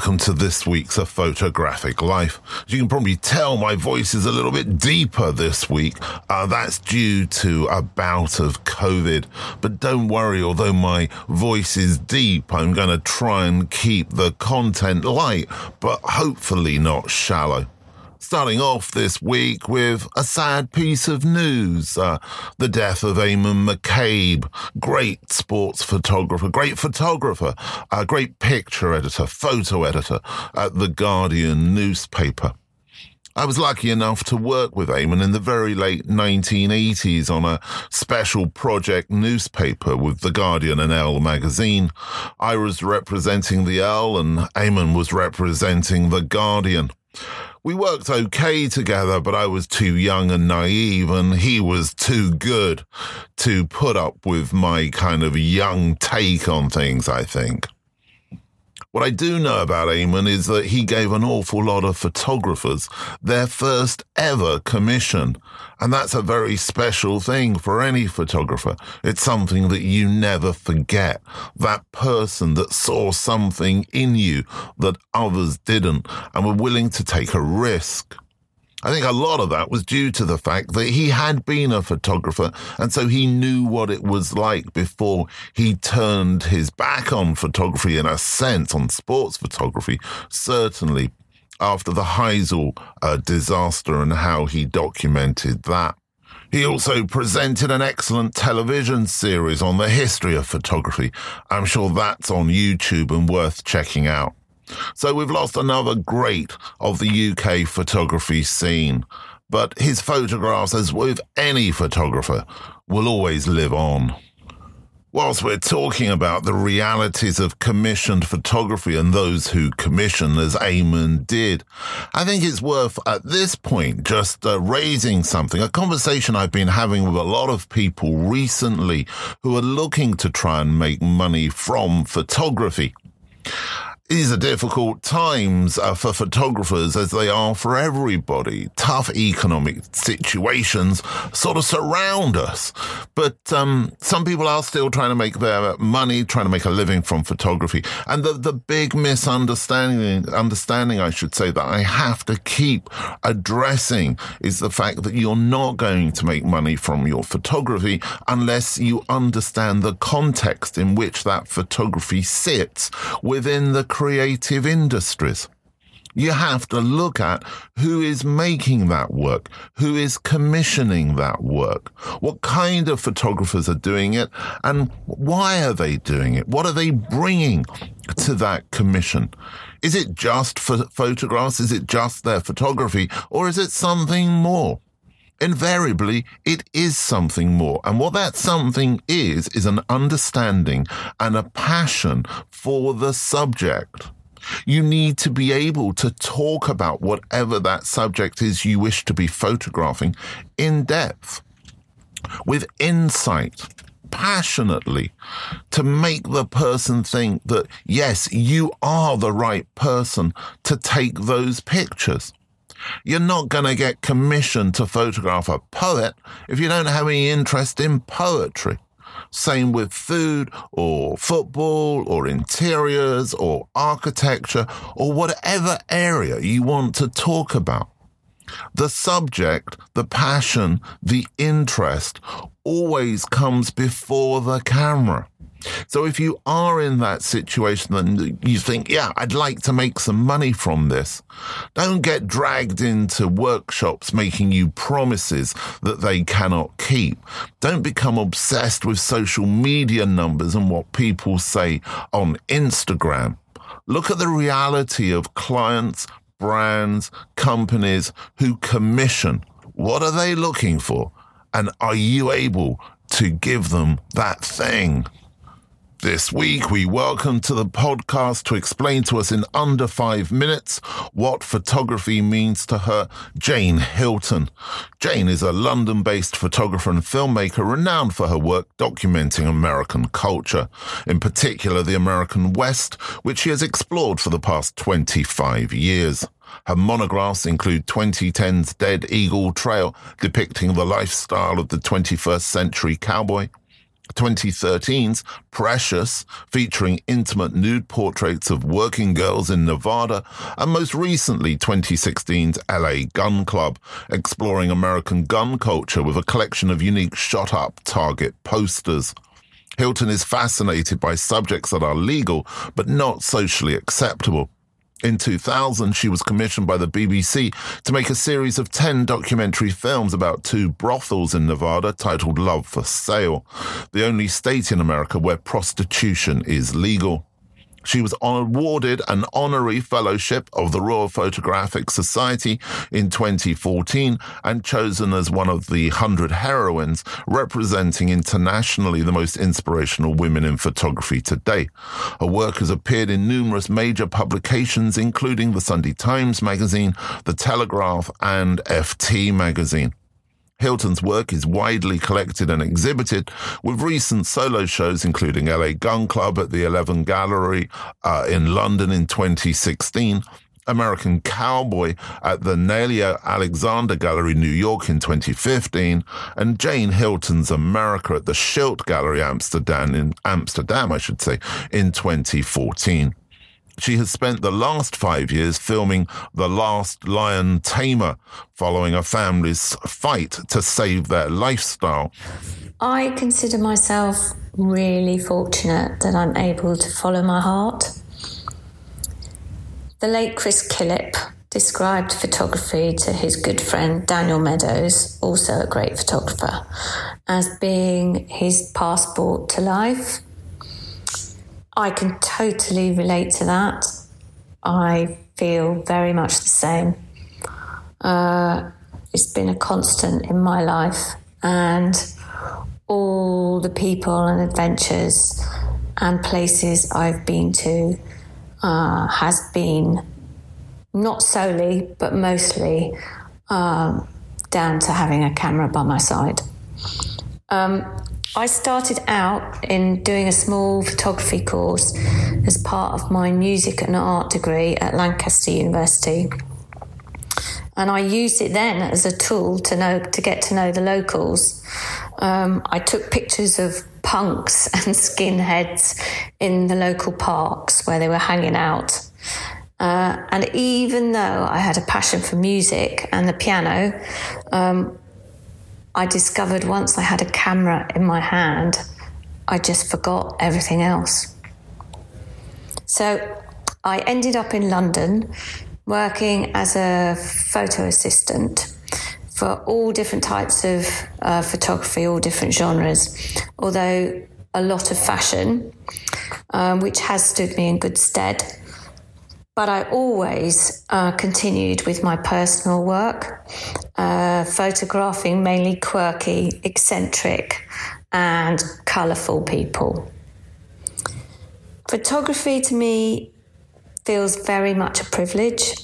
Welcome to this week's A Photographic Life. As you can probably tell, my voice is a little bit deeper this week. Uh, that's due to a bout of COVID. But don't worry, although my voice is deep, I'm going to try and keep the content light, but hopefully not shallow. Starting off this week with a sad piece of news uh, the death of Eamon McCabe, great sports photographer, great photographer, a great picture editor, photo editor at The Guardian newspaper. I was lucky enough to work with Eamon in the very late 1980s on a special project newspaper with The Guardian and Elle magazine. I was representing the Elle and Eamon was representing The Guardian we worked okay together, but I was too young and naive, and he was too good to put up with my kind of young take on things, I think. What I do know about Eamon is that he gave an awful lot of photographers their first ever commission. And that's a very special thing for any photographer. It's something that you never forget. That person that saw something in you that others didn't and were willing to take a risk. I think a lot of that was due to the fact that he had been a photographer and so he knew what it was like before he turned his back on photography in a sense, on sports photography, certainly after the Heysel uh, disaster and how he documented that. He also presented an excellent television series on the history of photography. I'm sure that's on YouTube and worth checking out. So we've lost another great of the UK photography scene. But his photographs, as with any photographer, will always live on. Whilst we're talking about the realities of commissioned photography and those who commission, as Eamon did, I think it's worth at this point just uh, raising something, a conversation I've been having with a lot of people recently who are looking to try and make money from photography. These are difficult times uh, for photographers as they are for everybody. Tough economic situations sort of surround us. But um, some people are still trying to make their money, trying to make a living from photography. And the, the big misunderstanding, understanding, I should say, that I have to keep addressing is the fact that you're not going to make money from your photography unless you understand the context in which that photography sits within the creative industries. You have to look at who is making that work, who is commissioning that work, what kind of photographers are doing it, and why are they doing it? What are they bringing to that commission? Is it just for photographs? Is it just their photography? Or is it something more? Invariably it is something more. And what that something is, is an understanding and a passion for the subject. You need to be able to talk about whatever that subject is you wish to be photographing in depth, with insight, passionately, to make the person think that, yes, you are the right person to take those pictures. You're not going to get commissioned to photograph a poet if you don't have any interest in poetry. Same with food or football or interiors or architecture or whatever area you want to talk about. The subject, the passion, the interest always comes before the camera. So if you are in that situation and you think, yeah, I'd like to make some money from this, don't get dragged into workshops making you promises that they cannot keep. Don't become obsessed with social media numbers and what people say on Instagram. Look at the reality of clients, brands, companies who commission. What are they looking for? And are you able to give them that thing? This week, we welcome to the podcast to explain to us in under five minutes what photography means to her, Jane Hilton. Jane is a London based photographer and filmmaker renowned for her work documenting American culture, in particular the American West, which she has explored for the past 25 years. Her monographs include 2010's Dead Eagle Trail, depicting the lifestyle of the 21st century cowboy, 2013's Precious, featuring intimate nude portraits of working girls in Nevada, and most recently 2016's LA Gun Club, exploring American gun culture with a collection of unique shot up target posters. Hilton is fascinated by subjects that are legal but not socially acceptable. In 2000, she was commissioned by the BBC to make a series of 10 documentary films about two brothels in Nevada titled Love for Sale, the only state in America where prostitution is legal. She was awarded an honorary fellowship of the Royal Photographic Society in 2014 and chosen as one of the 100 heroines representing internationally the most inspirational women in photography today. Her work has appeared in numerous major publications, including the Sunday Times Magazine, The Telegraph, and FT Magazine. Hilton's work is widely collected and exhibited, with recent solo shows including LA Gun Club at the 11 Gallery uh, in London in 2016, American Cowboy at the Nailya Alexander Gallery, New York in 2015, and Jane Hilton's America at the Schilt Gallery, Amsterdam, in Amsterdam, I should say, in 2014. She has spent the last five years filming The Last Lion Tamer, following a family's fight to save their lifestyle. I consider myself really fortunate that I'm able to follow my heart. The late Chris Killip described photography to his good friend Daniel Meadows, also a great photographer, as being his passport to life. I can totally relate to that. I feel very much the same. Uh, it's been a constant in my life, and all the people and adventures and places I've been to uh, has been not solely, but mostly um, down to having a camera by my side. Um, I started out in doing a small photography course as part of my music and art degree at Lancaster University. And I used it then as a tool to know to get to know the locals. Um, I took pictures of punks and skinheads in the local parks where they were hanging out. Uh, and even though I had a passion for music and the piano, um, I discovered once I had a camera in my hand, I just forgot everything else. So I ended up in London working as a photo assistant for all different types of uh, photography, all different genres, although a lot of fashion, um, which has stood me in good stead. But I always uh, continued with my personal work, uh, photographing mainly quirky, eccentric, and colourful people. Photography to me feels very much a privilege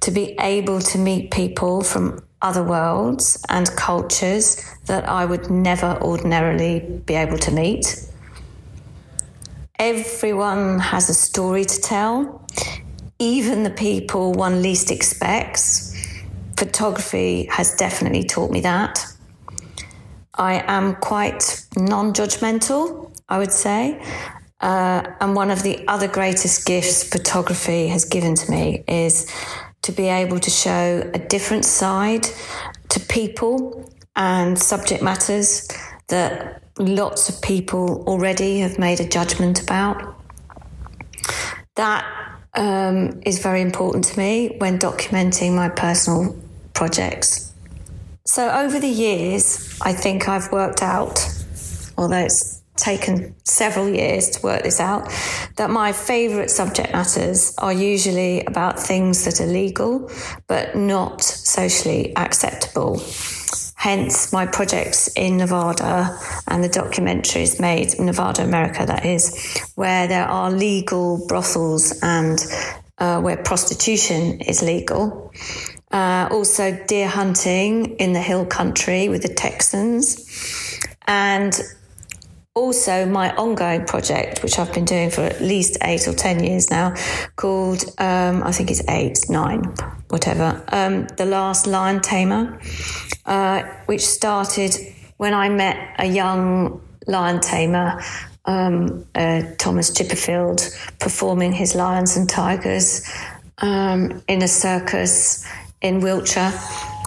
to be able to meet people from other worlds and cultures that I would never ordinarily be able to meet. Everyone has a story to tell, even the people one least expects. Photography has definitely taught me that. I am quite non judgmental, I would say. Uh, and one of the other greatest gifts photography has given to me is to be able to show a different side to people and subject matters that lots of people already have made a judgment about. That um, is very important to me when documenting my personal projects. So, over the years, I think I've worked out, although it's taken several years to work this out, that my favourite subject matters are usually about things that are legal but not socially acceptable. Hence, my projects in Nevada and the documentaries made Nevada, America, that is, where there are legal brothels and uh, where prostitution is legal. Uh, also, deer hunting in the hill country with the Texans. And also my ongoing project, which I've been doing for at least eight or 10 years now, called, um, I think it's eight, nine, whatever, um, The Last Lion Tamer, uh, which started when I met a young lion tamer, um, uh, Thomas Chipperfield, performing his lions and tigers um, in a circus in Wiltshire.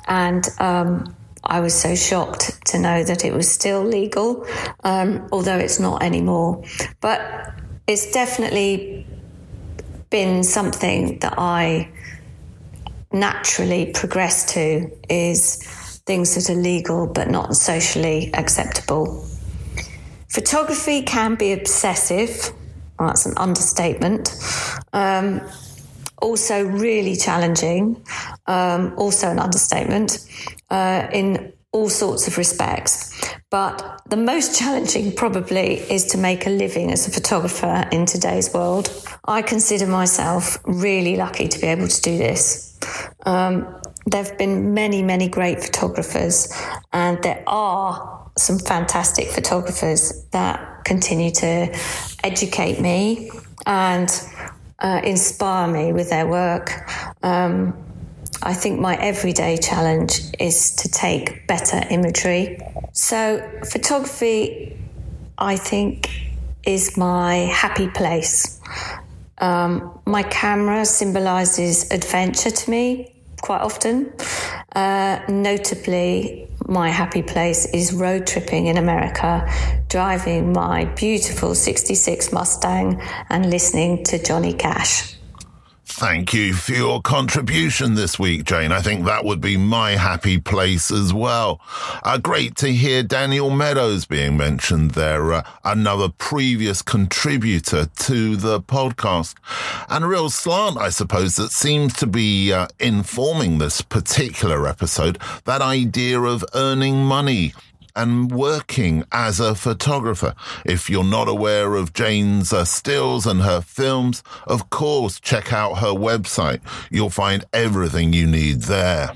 And um, I was so shocked to know that it was still legal, um, although it's not anymore. But it's definitely been something that I naturally progress to is things that are legal but not socially acceptable. Photography can be obsessive. Well, that's an understatement. Um, also, really challenging. Um, also, an understatement uh, in all sorts of respects. But the most challenging, probably, is to make a living as a photographer in today's world. I consider myself really lucky to be able to do this. Um, there have been many, many great photographers, and there are some fantastic photographers that continue to educate me and uh, inspire me with their work. Um, I think my everyday challenge is to take better imagery. So, photography, I think, is my happy place. Um, my camera symbolizes adventure to me quite often. Uh, notably, my happy place is road tripping in America, driving my beautiful 66 Mustang and listening to Johnny Cash. Thank you for your contribution this week, Jane. I think that would be my happy place as well. Uh, great to hear Daniel Meadows being mentioned there, uh, another previous contributor to the podcast. And a real slant, I suppose, that seems to be uh, informing this particular episode that idea of earning money and working as a photographer. If you're not aware of Jane's uh, stills and her films, of course, check out her website. You'll find everything you need there.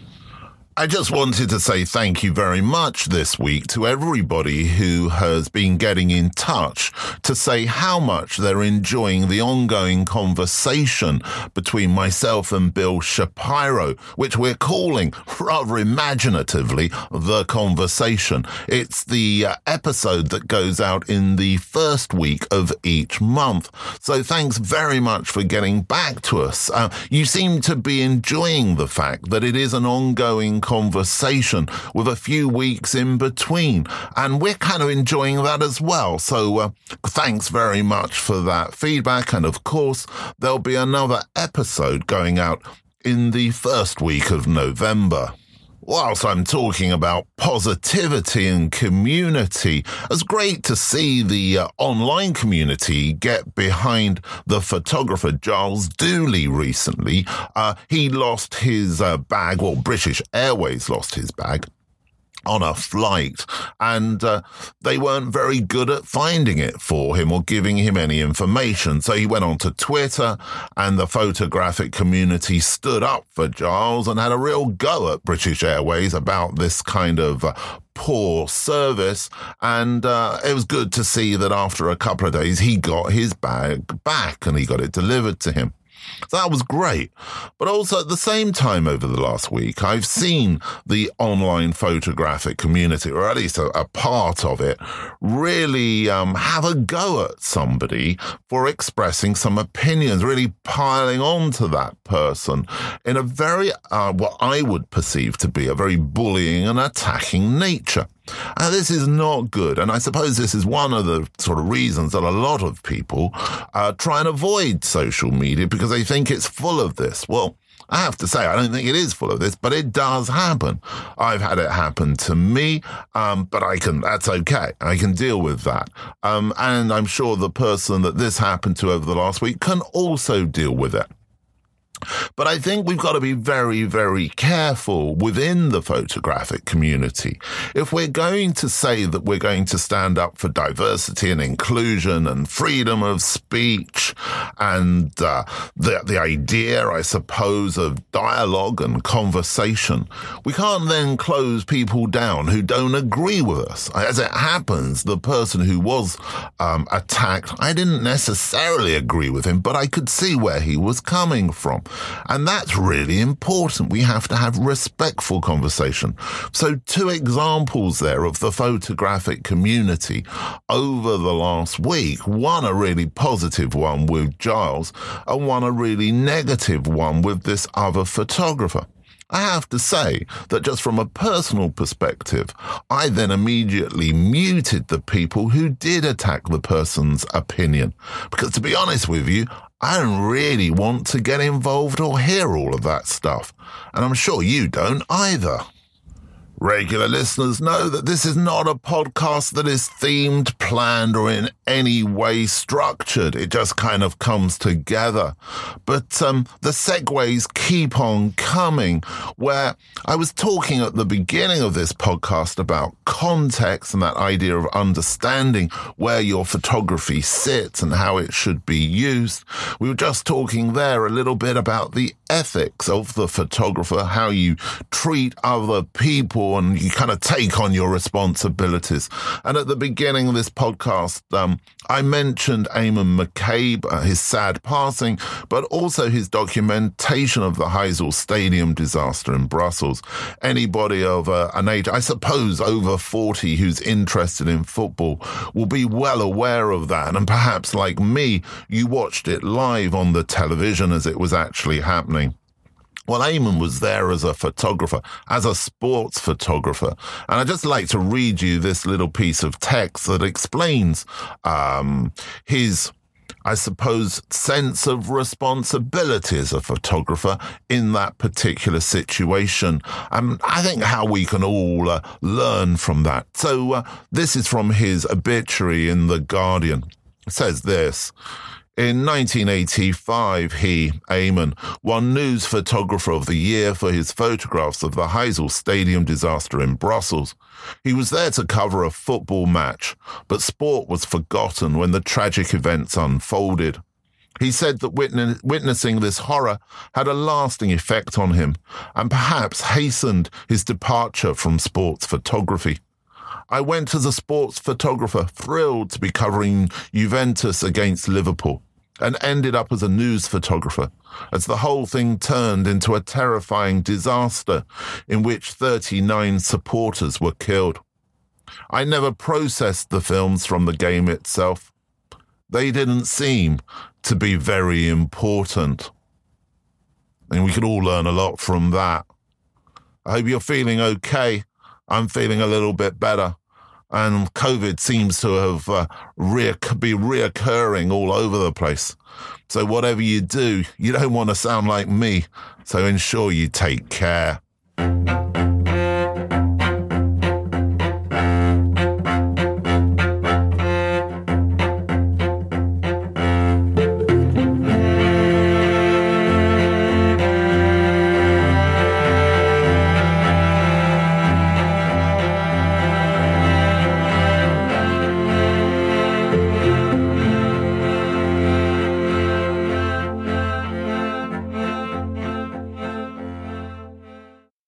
I just wanted to say thank you very much this week to everybody who has been getting in touch to say how much they're enjoying the ongoing conversation between myself and Bill Shapiro, which we're calling rather imaginatively the conversation. It's the uh, episode that goes out in the first week of each month. So thanks very much for getting back to us. Uh, you seem to be enjoying the fact that it is an ongoing conversation with a few weeks in between. And we're kind of enjoying that as well. So uh, thanks very much for that feedback. And of course, there'll be another episode going out in the first week of November whilst I'm talking about positivity and community, it's great to see the uh, online community get behind the photographer Giles Duley recently. Uh, he lost his uh, bag, well, British Airways lost his bag on a flight and uh, they weren't very good at finding it for him or giving him any information. So he went on to Twitter and the photographic community stood up for Giles and had a real go at British Airways about this kind of uh, poor service. And uh, it was good to see that after a couple of days, he got his bag back and he got it delivered to him. That was great. But also at the same time over the last week, I've seen the online photographic community, or at least a, a part of it, really um, have a go at somebody for expressing some opinions, really piling on to that person in a very, uh, what I would perceive to be a very bullying and attacking nature. And this is not good. And I suppose this is one of the sort of reasons that a lot of people uh, try and avoid social media because they think it's full of this. Well, I have to say, I don't think it is full of this, but it does happen. I've had it happen to me, um, but I can, that's okay. I can deal with that. Um, and I'm sure the person that this happened to over the last week can also deal with it. But I think we've got to be very, very careful within the photographic community. If we're going to say that we're going to stand up for diversity and inclusion and freedom of speech and uh, the the idea, I suppose, of dialogue and conversation. We can't then close people down who don't agree with us. As it happens, the person who was um, attacked, I didn't necessarily agree with him, but I could see where he was coming from, and that's really important. We have to have respectful conversation. So, two examples there of the photographic community over the last week. One a really positive one with Giles and one a really negative one with this other photographer. I have to say that just from a personal perspective, I then immediately muted the people who did attack the person's opinion. Because to be honest with you, I don't really want to get involved or hear all of that stuff. And I'm sure you don't either. Regular listeners know that this is not a podcast that is themed, planned, or in any way structured. It just kind of comes together. But um, the segues keep on coming. Where I was talking at the beginning of this podcast about context and that idea of understanding where your photography sits and how it should be used. We were just talking there a little bit about the ethics of the photographer, how you treat other people and you kind of take on your responsibilities. And at the beginning of this podcast, um, I mentioned Eamon McCabe, uh, his sad passing, but also his documentation of the Heysel Stadium disaster in Brussels. Anybody of uh, an age, I suppose over 40, who's interested in football will be well aware of that. And perhaps like me, you watched it live on the television as it was actually happening. Well, Eamon was there as a photographer, as a sports photographer. And I'd just like to read you this little piece of text that explains um, his, I suppose, sense of responsibility as a photographer in that particular situation. And I think how we can all uh, learn from that. So uh, this is from his obituary in The Guardian. It says this. In 1985, he, Eamon, won News Photographer of the Year for his photographs of the Heysel Stadium disaster in Brussels. He was there to cover a football match, but sport was forgotten when the tragic events unfolded. He said that witnessing this horror had a lasting effect on him and perhaps hastened his departure from sports photography. I went as a sports photographer, thrilled to be covering Juventus against Liverpool and ended up as a news photographer as the whole thing turned into a terrifying disaster in which 39 supporters were killed. I never processed the films from the game itself. They didn't seem to be very important. And we could all learn a lot from that. I hope you're feeling okay. I'm feeling a little bit better and COVID seems to have uh, be reoccurring all over the place. So whatever you do, you don't want to sound like me. So ensure you take care.